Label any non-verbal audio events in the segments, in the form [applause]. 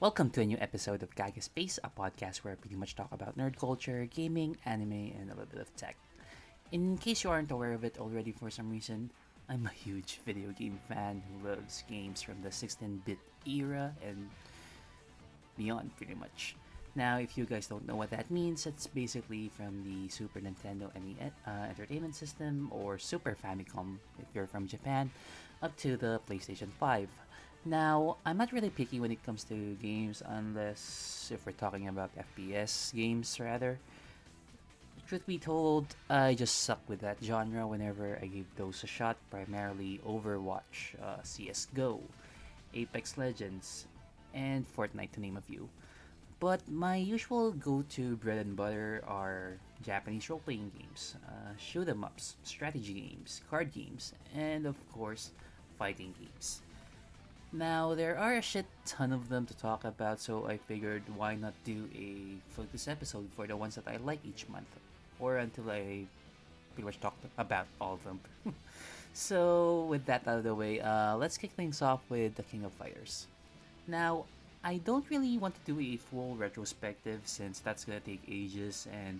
Welcome to a new episode of Kaga Space, a podcast where I pretty much talk about nerd culture, gaming, anime, and a little bit of tech. In case you aren't aware of it already for some reason, I'm a huge video game fan who loves games from the 16-bit era and beyond pretty much. Now, if you guys don't know what that means, it's basically from the Super Nintendo NES, uh, Entertainment System or Super Famicom if you're from Japan, up to the PlayStation 5. Now, I'm not really picky when it comes to games unless if we're talking about FPS games rather. Truth be told, I just suck with that genre whenever I give those a shot, primarily Overwatch, uh, CSGO, Apex Legends, and Fortnite to name a few. But my usual go-to bread and butter are Japanese role-playing games, uh, shoot 'em ups, strategy games, card games, and of course, fighting games. Now, there are a shit ton of them to talk about, so I figured why not do a focus episode for the ones that I like each month, or until I pretty much talked about all of them. [laughs] so, with that out of the way, uh, let's kick things off with the King of Fighters. Now, I don't really want to do a full retrospective since that's gonna take ages and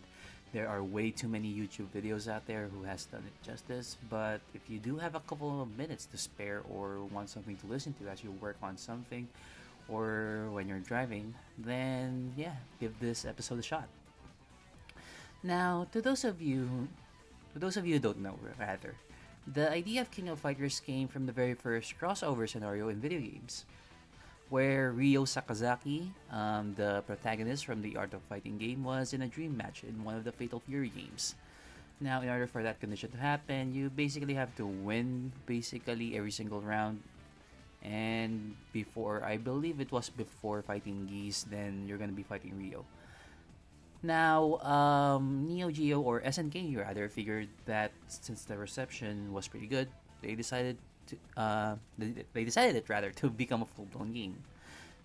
there are way too many YouTube videos out there who has done it justice. But if you do have a couple of minutes to spare or want something to listen to as you work on something or when you're driving, then yeah, give this episode a shot. Now, to those of you to those of you who don't know rather, the idea of King of Fighters came from the very first crossover scenario in video games where Ryo Sakazaki, um, the protagonist from the Art of Fighting game, was in a dream match in one of the Fatal Fury games. Now, in order for that condition to happen, you basically have to win basically every single round. And before, I believe it was before fighting Geese, then you're gonna be fighting Ryo. Now, um, Neo Geo or SNK rather figured that since the reception was pretty good, they decided to, uh, they, decided it rather to become a full-blown game.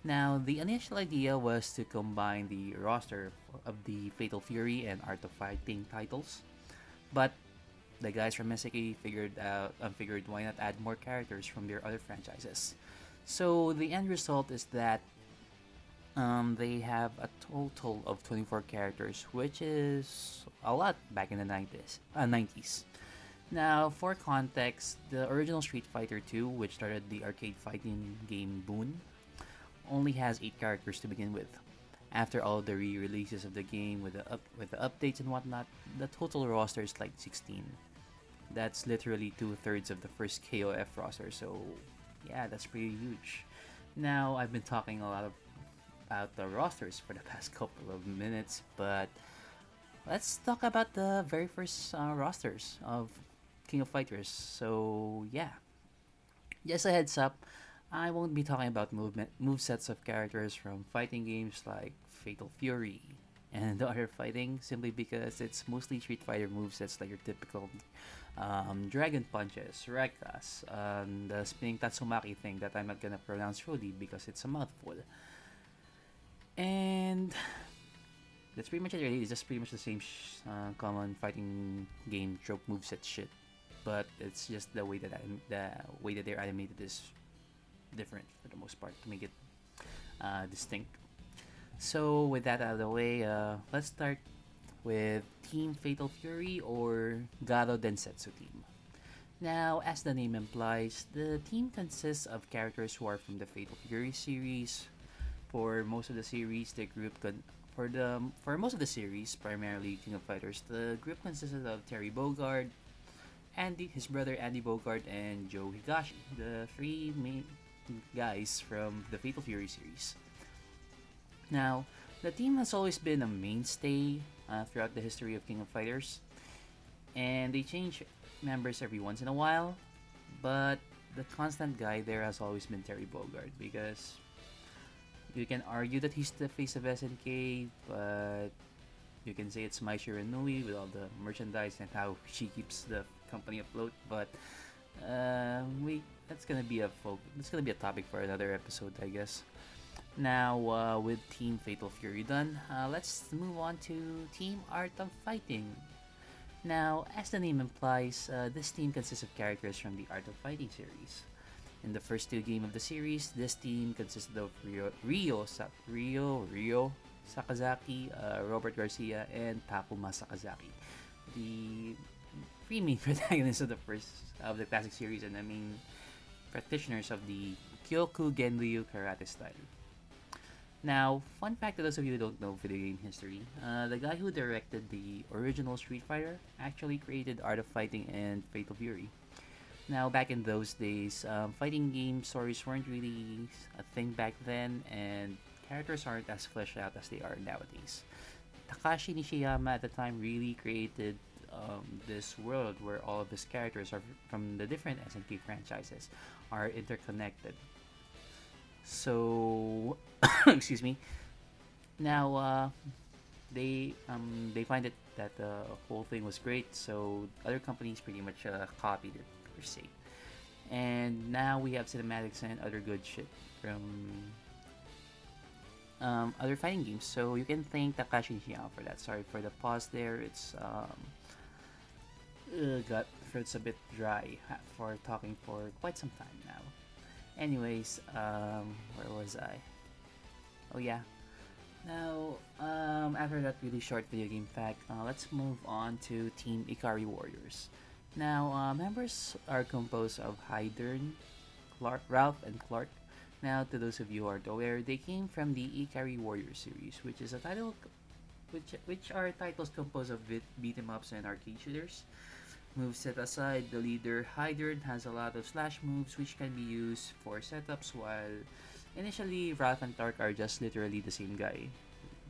Now, the initial idea was to combine the roster of the Fatal Fury and Art of Fighting titles, but the guys from SNK figured out uh, figured why not add more characters from their other franchises. So the end result is that um, they have a total of 24 characters, which is a lot back in the 90s. Uh, 90s. Now, for context, the original Street Fighter 2, which started the arcade fighting game Boon, only has 8 characters to begin with. After all the re-releases of the game with the up with the updates and whatnot, the total roster is like 16. That's literally two thirds of the first KOF roster, so yeah, that's pretty huge. Now I've been talking a lot of, about the rosters for the [laughs] past couple of minutes, but let's talk about the very first uh, rosters of King of Fighters. So yeah, just a heads up, I won't be talking about movement move sets of characters from fighting games like Fatal Fury and [laughs] other fighting simply because it's mostly Street Fighter move sets like your typical um, Dragon Punches, Rekkas, um, the spinning Tatsumaki thing that I'm not gonna pronounce fully because it's a mouthful. And that's pretty much it really. It's just pretty much the same sh- uh, common fighting game trope moveset shit but it's just the way that I, the way that they're animated is different for the most part to make it uh, distinct. So with that out of the way, uh, let's start with Team Fatal Fury or Garo Densetsu Team. Now, as the name implies, the team consists of characters who are from the Fatal Fury series. For most of the series, the group con- for the for most of the series, primarily King of Fighters, the group consisted of Terry Bogard, Andy, his brother Andy Bogard, and Joe Higashi, the three main guys from the Fatal Fury series. Now, the team has always been a mainstay uh, throughout the history of King of Fighters, and they change members every once in a while, but the constant guy there has always been Terry Bogard because you can argue that he's the face of SNK, but you can say it's Mai Shiranui with all the merchandise and how she keeps the company afloat. But uh, we that's gonna be a folk. That's gonna be a topic for another episode, I guess. Now, uh, with Team Fatal Fury done, uh, let's move on to Team Art of Fighting. Now, as the name implies, uh, this team consists of characters from the Art of Fighting series. In the first two games of the series, this team consisted of Rio, Ryo, Sa- Ryo, Ryo Sakazaki, uh, Robert Garcia, and Takuma Sakazaki. The three main [laughs] protagonists of the first of the classic series and the main practitioners of the Kyoku Genryu karate style. Now, fun fact to those of you who don't know video game history, uh, the guy who directed the original Street Fighter actually created Art of Fighting and Fatal Fury. Now, back in those days, um, fighting game stories weren't really a thing back then, and characters aren't as fleshed out as they are nowadays. Takashi Nishiyama at the time really created um, this world where all of his characters are from the different SNK franchises are interconnected. So, [coughs] excuse me. Now, uh, they um, they find it that the whole thing was great, so other companies pretty much uh, copied it per se. And now we have cinematics and other good shit from um, other fighting games. So you can thank Takashi Nishiyama for that. Sorry for the pause there. It's um, uh, got throat's a bit dry for talking for quite some time now. Anyways, um, where was I? Oh yeah. Now, um, after that really short video game fact, uh, let's move on to Team Ikari Warriors. Now, uh, members are composed of Heidern, Clark, Ralph, and Clark. Now, to those of you who aren't aware, they came from the Ikari Warriors series, which is a title, which which are titles composed of beat, beat 'em ups and arcade shooters. Moves set aside, the leader Heidern has a lot of slash moves which can be used for setups, while initially Ralph and Tark are just literally the same guy.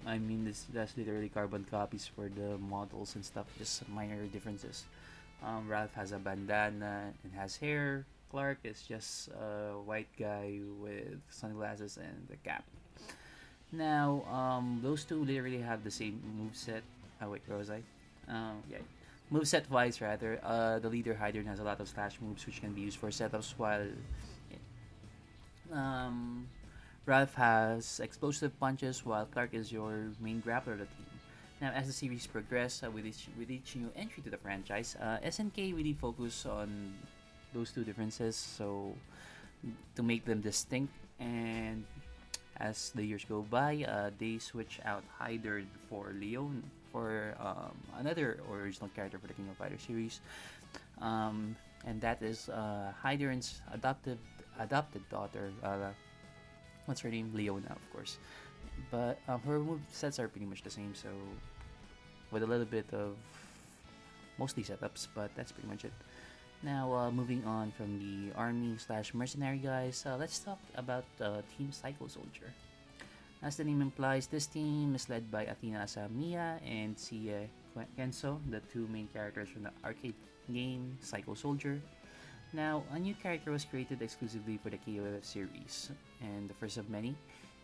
I mean, this that's literally carbon copies for the models and stuff, just minor differences. Um, Ralph has a bandana and has hair. Clark is just a white guy with sunglasses and a cap. Now, um, those two literally have the same move set. Oh wait, where was I? Um, yeah, move set wise rather. Uh, the leader Heidern has a lot of slash moves which can be used for setups, while um, Ralph has explosive punches, while Clark is your main grappler of the team. Now, as the series progresses uh, with each with each new entry to the franchise, uh, SNK really focus on those two differences, so to make them distinct. And as the years go by, uh, they switch out Hyder for Leon for um, another original character for the King of Fighters series, um, and that is uh, Heidern's adopted adopted daughter. Uh, what's her name? Leona, of course but um, her move sets are pretty much the same. So with a little bit of mostly setups, but that's pretty much it. Now, uh, moving on from the army slash mercenary guys, uh, let's talk about uh, Team Psycho Soldier. As the name implies, this team is led by Athena Asamiya and Sie Kensou, the two main characters from the arcade game Psycho Soldier. Now, a new character was created exclusively for the KOF series, and the first of many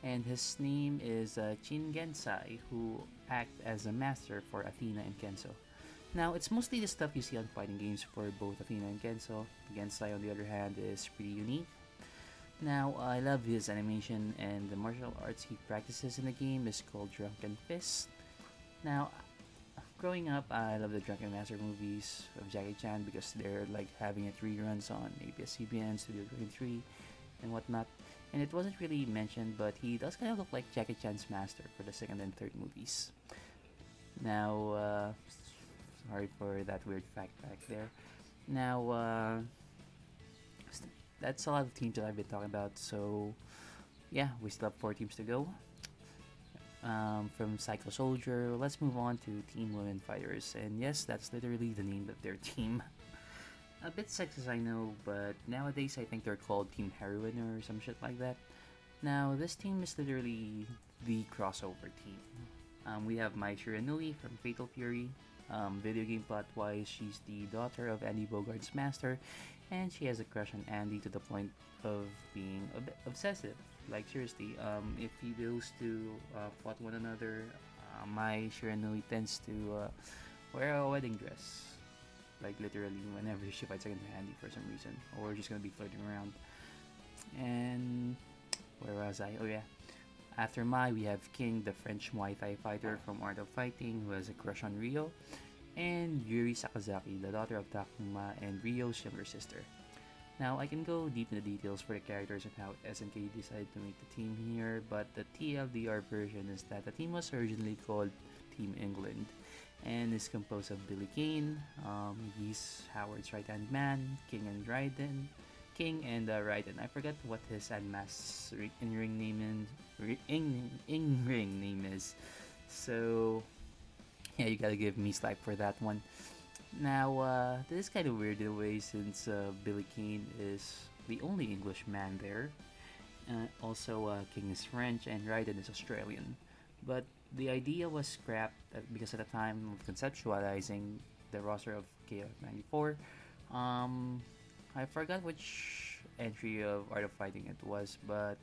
and his name is uh, Chin Gensai, who act as a master for Athena and Kensou. Now, it's mostly the stuff you see on fighting games for both Athena and Kensou. Gensai, on the other hand, is pretty unique. Now, I love his animation, and the martial arts he practices in the game is called Drunken Fist. Now, growing up, I love the Drunken Master movies of Jackie Chan because they're like having it reruns on ABS-CBN, Studio 23, and whatnot and it wasn't really mentioned, but he does kind of look like Jackie Chan's master for the second and third movies. Now, uh, sorry for that weird fact back there. Now, uh, that's a lot of teams that I've been talking about. So, yeah, we still have four teams to go. Um, from Psycho Soldier, let's move on to Team Women Fighters. And yes, that's literally the name of their team. [laughs] a bit sexist, I know, but nowadays I think they're called Team Heroine or some shit like that. Now, this team is literally the crossover team. Um, we have Mai Shiranui from Fatal Fury. Um, video game plot wise, she's the daughter of Andy Bogard's master, and she has a crush on Andy to the point of being a bit obsessive. Like, seriously, um, if he those two uh, fought one another, uh, Mai Shiranui tends to uh, wear a wedding dress like literally whenever she fights against Andy for some reason, or just gonna be flirting around. And where was I? Oh yeah. After Mai, we have King, the French Muay Thai fighter from Art of Fighting, who has a crush on Ryo, and Yuri Sakazaki, the daughter of Takuma and Ryo's younger sister. Now, I can go deep in the details for the characters and how SNK decided to make the team here, but the TLDR version is that the team was originally called Team England and is composed of Billy Kane, um, he's Howard's right hand man, King and Raiden, King and uh, Raiden. I forget what his Admas in ring name is. In, in ring name is. So yeah, you gotta give me slack for that one. Now, uh, this is kind of weird in a way since uh, Billy Kane is the only English man there. Uh, also, uh, King is French and Raiden is Australian. But the idea was scrapped because at the time of conceptualizing the roster of KF94, um, I forgot which entry of Art of Fighting it was, but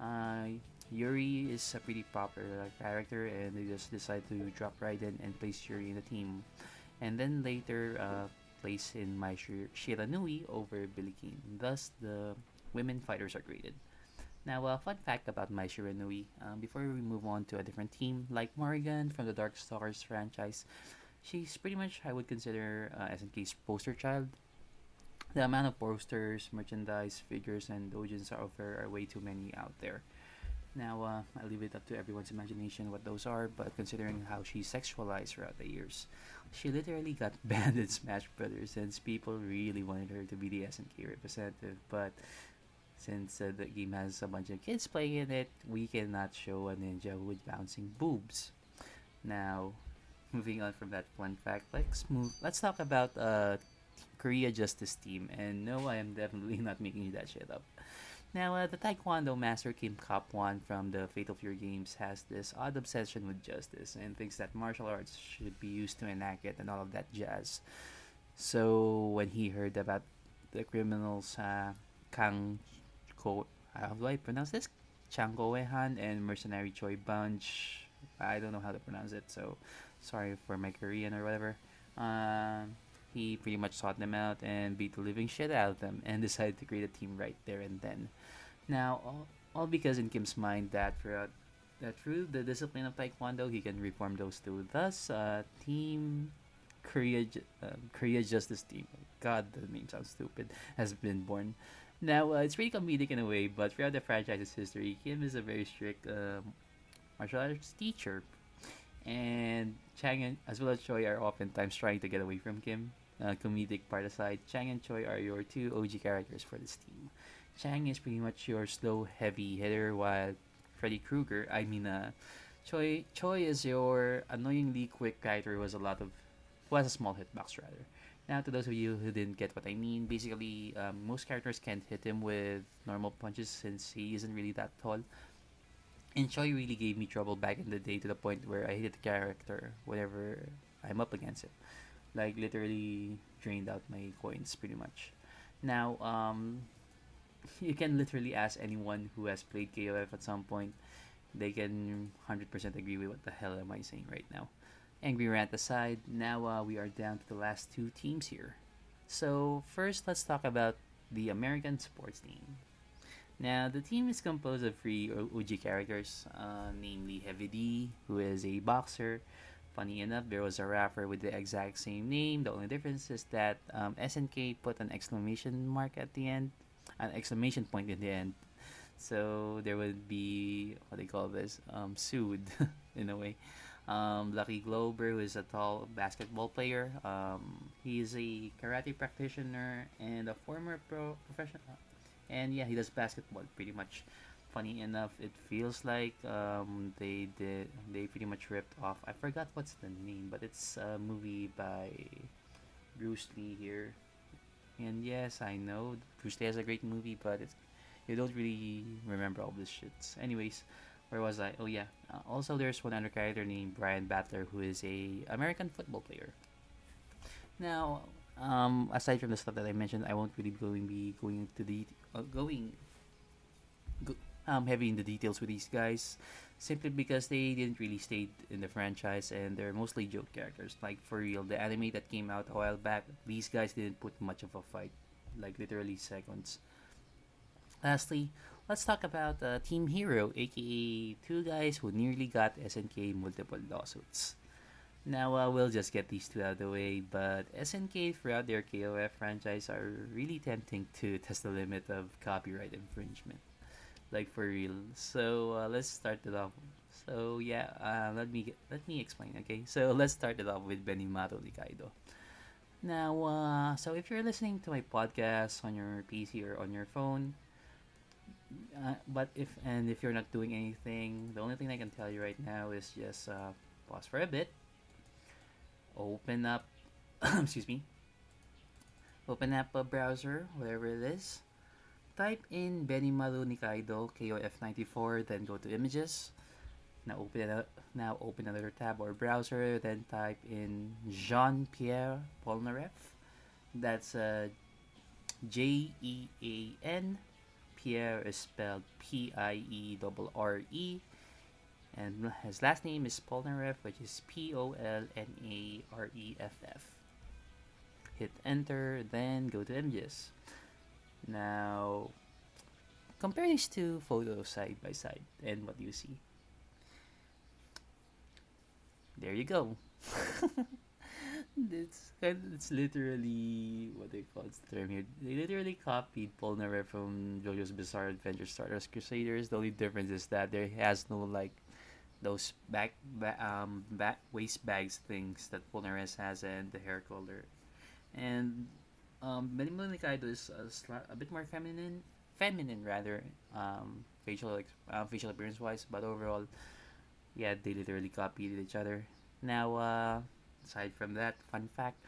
uh, Yuri is a pretty popular character, and they just decided to drop Raiden and place Yuri in the team, and then later uh, place in Mai Shiranui over Billy Kane. Thus, the women fighters are graded. Now, a fun fact about Mai Shiranui, um, before we move on to a different team, like Morrigan from the Darkstalkers franchise, she's pretty much, I would consider, uh, SNK's poster child. The amount of posters, merchandise, figures, and dojins are over are way too many out there. Now, uh, I leave it up to everyone's imagination what those are, but considering how she sexualized throughout the years, she literally got [laughs] banned in Smash Brothers since people really wanted her to be the SNK representative. But since uh, the game has a bunch of kids playing in it, we cannot show a ninja with bouncing boobs. Now, [laughs] moving on from that fun fact, let's move. Let's talk about uh, Korea Justice Team. And no, I am definitely [laughs] not making that shit up. Now, uh, the Taekwondo master Kim Kaphwan from the Fatal Fury games has this odd obsession with justice and thinks that martial arts should be used to enact it and all of that jazz. So, when he heard about the criminals uh, Kang Ko, how do I pronounce this? Chang Koehan and mercenary Choi Bunch. I don't know how to pronounce it, so sorry for my Korean or whatever. Uh, he pretty much sought them out and beat the living shit out of them and decided to create a team right there and then. Now, all, all because in Kim's mind that throughout that through the discipline of Taekwondo, he can reform those two. Thus, uh, Team Korea, uh, Korea Justice Team. God, the name sounds stupid. Has been born. Now, uh, it's pretty comedic in a way, but throughout the franchise's history, Kim is a very strict uh, martial arts teacher. And Chang and, as well as Choi are oftentimes trying to get away from Kim. Uh, comedic part aside, Chang and Choi are your two OG characters for this team. Chang is pretty much your slow, heavy hitter, while Freddy Krueger, I mean, uh, Choi Choi is your annoyingly quick character who has a lot of, who has a small hitbox rather. Now, to those of you who didn't get what I mean, basically, um, most characters can't hit him with normal punches since he isn't really that tall. And Choi really gave me trouble back in the day to the point where I hated the character whenever I'm up against it. Like, literally drained out my coins pretty much. Now, um, [laughs] you can literally ask anyone who has played KOF at some point. They can 100% agree with what the hell am I saying right now. Angry rant aside, now uh, we are down to the last two teams here. So, first, let's talk about the American sports team. Now, the team is composed of three OG characters, uh, namely Heavy D, who is a boxer. Funny enough, there was a rapper with the exact same name. The only difference is that um, SNK put an exclamation mark at the end an exclamation point in the end. So there would be what do they call this um, sued [laughs] in a way. Um, Lucky Glauber, who is a tall basketball player. Um, he is a karate practitioner and a former pro professional. And yeah, he does basketball pretty much. Funny enough, it feels like um, they did they pretty much ripped off. I forgot what's the name, but it's a movie by Bruce Lee here. And yes, I know Bruce Lee has a great movie, but it's you don't really remember all this shit. Anyways, where was I? Oh yeah. Uh, also, there's one other character named Brian Battler who is a American football player. Now, um, aside from the stuff that I mentioned, I won't really going be going to the uh, going go, um heavy in the details with these guys simply because they didn't really stay in the franchise and they're mostly joke characters. Like for real, the anime that came out a while back, these guys didn't put much of a fight, like literally seconds. Lastly, let's talk about uh, Team Hero, aka two guys who nearly got SNK multiple lawsuits. Now uh, we'll just get these two out of the way, but SNK throughout their KOF franchise are really tempting to [laughs] test the limit of copyright infringement, like for real. So uh, let's start it off. So yeah, uh, let me let me explain. Okay, so [laughs] let's start it off with Benimaru Nikaido. Now, uh, so if you're listening to my podcast on your PC or on your phone, uh, but if and if you're not doing anything, the only thing I can tell you right now is just uh, pause for a bit open up [coughs] excuse me open up a browser whatever it is type in Benimaru Nikaido KOF94 then go to images. Now open it now open another tab or browser then type in Jean-Pierre Polnareff. That's uh, J E A N. Pierre is spelled P I E R E. And his last name is Polnareff, which is P O L N A R E F F. Hit enter, then go to images. Now, compare these two photos side by side, and what do you see? There you go. [laughs] it's kind of, it's literally what they call it's the term here. They literally copied Polnareff from JoJo's Bizarre Adventure Stardust Crusaders. The only difference is that there has no like those back, back um back waist bags things that Polnareff has and the hair color, and um Benimaru Nikaido is a, sli- a bit more feminine, feminine rather, um facial uh, facial appearance wise, but overall, yeah, they literally copied each other. Now, uh, aside from that, fun fact.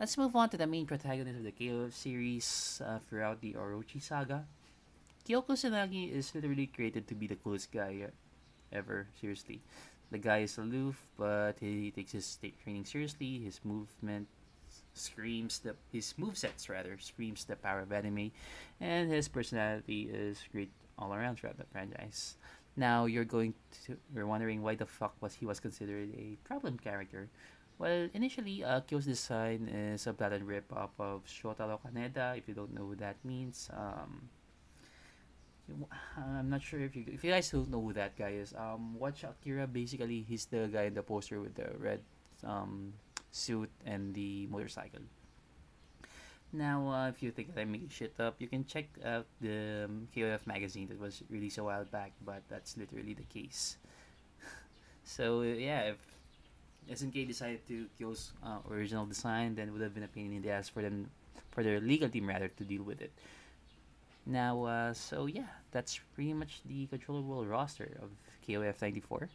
Let's move on to the main protagonist of the KOF series uh, throughout the Orochi saga. Kyoko Kusanagi is literally created to be the coolest guy ever. Seriously, the guy is aloof, but he takes his training seriously. His movement screams the his movesets rather screams the power of anime, and his personality is great all around throughout the franchise. Now you're going to you're wondering why the fuck was he was considered a problem character. Well, initially, uh, design is a blatant rip-off of Shotaro Kaneda, if you don't know what that means. Um, I'm not sure if you if you guys don't know who that guy is. Um, watch Akira. Basically, he's the guy in the poster with the red um suit and the motorcycle. Now, uh, if you think that I'm making shit up, you can check out the um, KOF magazine that was released a while back, but that's literally the case. [laughs] so yeah, if SNK decided to Kyo's uh, original design, then it would have been a pain in the ass for them, for their legal team rather, to deal with it. Now, uh, so yeah, that's pretty much the Controller World roster of KOF 94.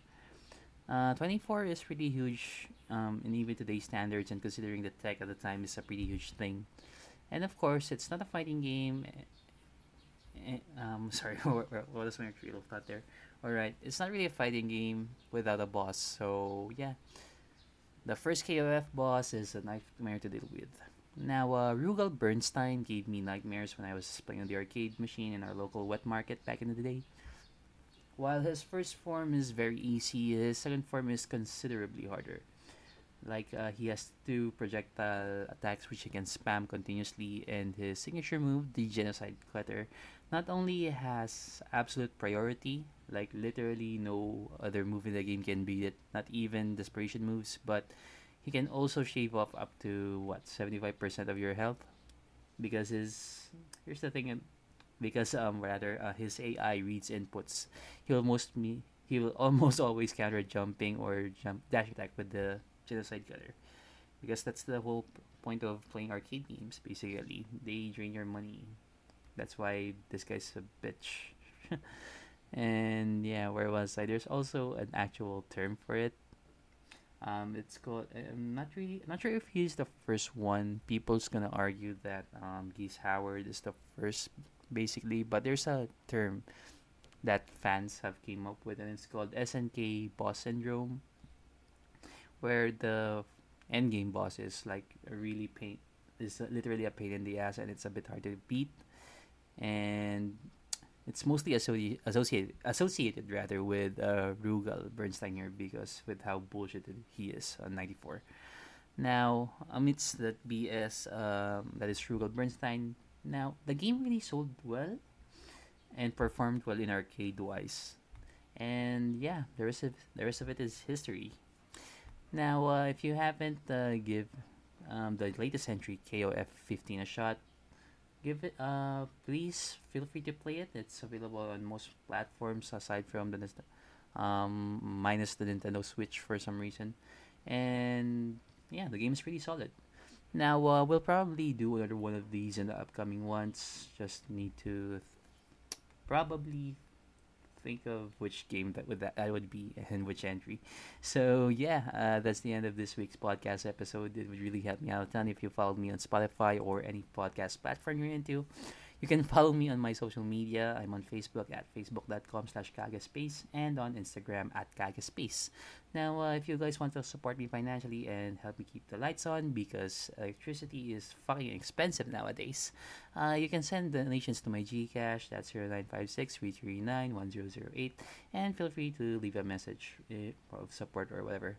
Uh, 24 is pretty huge um, in even today's standards, and considering the tech at the time is a pretty huge thing. And of course, it's not a fighting game. Eh, eh, um, [laughs] sorry, [laughs] what was my trail thought there? Alright, it's not really a fighting game without a boss, so yeah. The first KOF boss is a nightmare to deal with. Now, uh, Rugal Bernstein gave me nightmares when I was playing on the arcade machine in our local wet market back in the day. While his first form is very easy, his second form is considerably harder. Like, uh, he has two projectile attacks which he can spam continuously, and his signature move, the Genocide Cutter, not only has absolute priority, like literally no other move in the game can beat it, not even desperation moves, but he can also shave off up to what 75% of your health because his here's the thing because um rather uh, his AI reads inputs he'll most me he will [laughs] almost always counter jumping or jump dash attack with the genocide cutter because that's the whole point of playing arcade games basically they drain your money that's why this guy's a bitch [laughs] and yeah where was i there's also an actual term for it um, it's called. I'm not really. Not sure if he's the first one. People's gonna argue that um, Geese Howard is the first, basically. But there's a term that fans have came up with, and it's called SNK Boss Syndrome, where the end game boss is like a really pain. Is literally a pain in the ass, and it's a bit hard to beat. And it's mostly associ- associated associated rather with uh, Rugal Bernstein because with how bullshitted he is on 94. Now, amidst that BS um, that is Rugal Bernstein, now the game really sold well and performed well in arcade wise. And yeah, the rest of the rest of it is history. Now, uh, if you haven't uh, give um, the latest entry KOF 15 a shot, give it. Uh, please feel free to play it. It's available on most platforms aside from the um, minus the Nintendo Switch for some reason, and yeah, the game is pretty solid. Now uh, we'll probably do another one of these in the upcoming ones. Just need to th- probably think of which game that would that, that would be and which entry. So yeah, uh, that's the end of this week's podcast episode. It would really help me out a ton if you followed me on Spotify or any podcast platform you're into. You can follow me on my social media. I'm on Facebook at facebook.com slash kagaspace and on Instagram at kagaspace. Now, uh, if you guys want to support me financially and help me keep the lights on because electricity is fucking expensive nowadays, uh, you can send donations to my Gcash. That's 0956 339 1008. And feel free to leave a message uh, of support or whatever.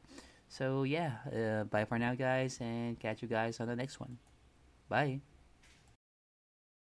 So, yeah, uh, bye for now, guys, and catch you guys on the next one. Bye.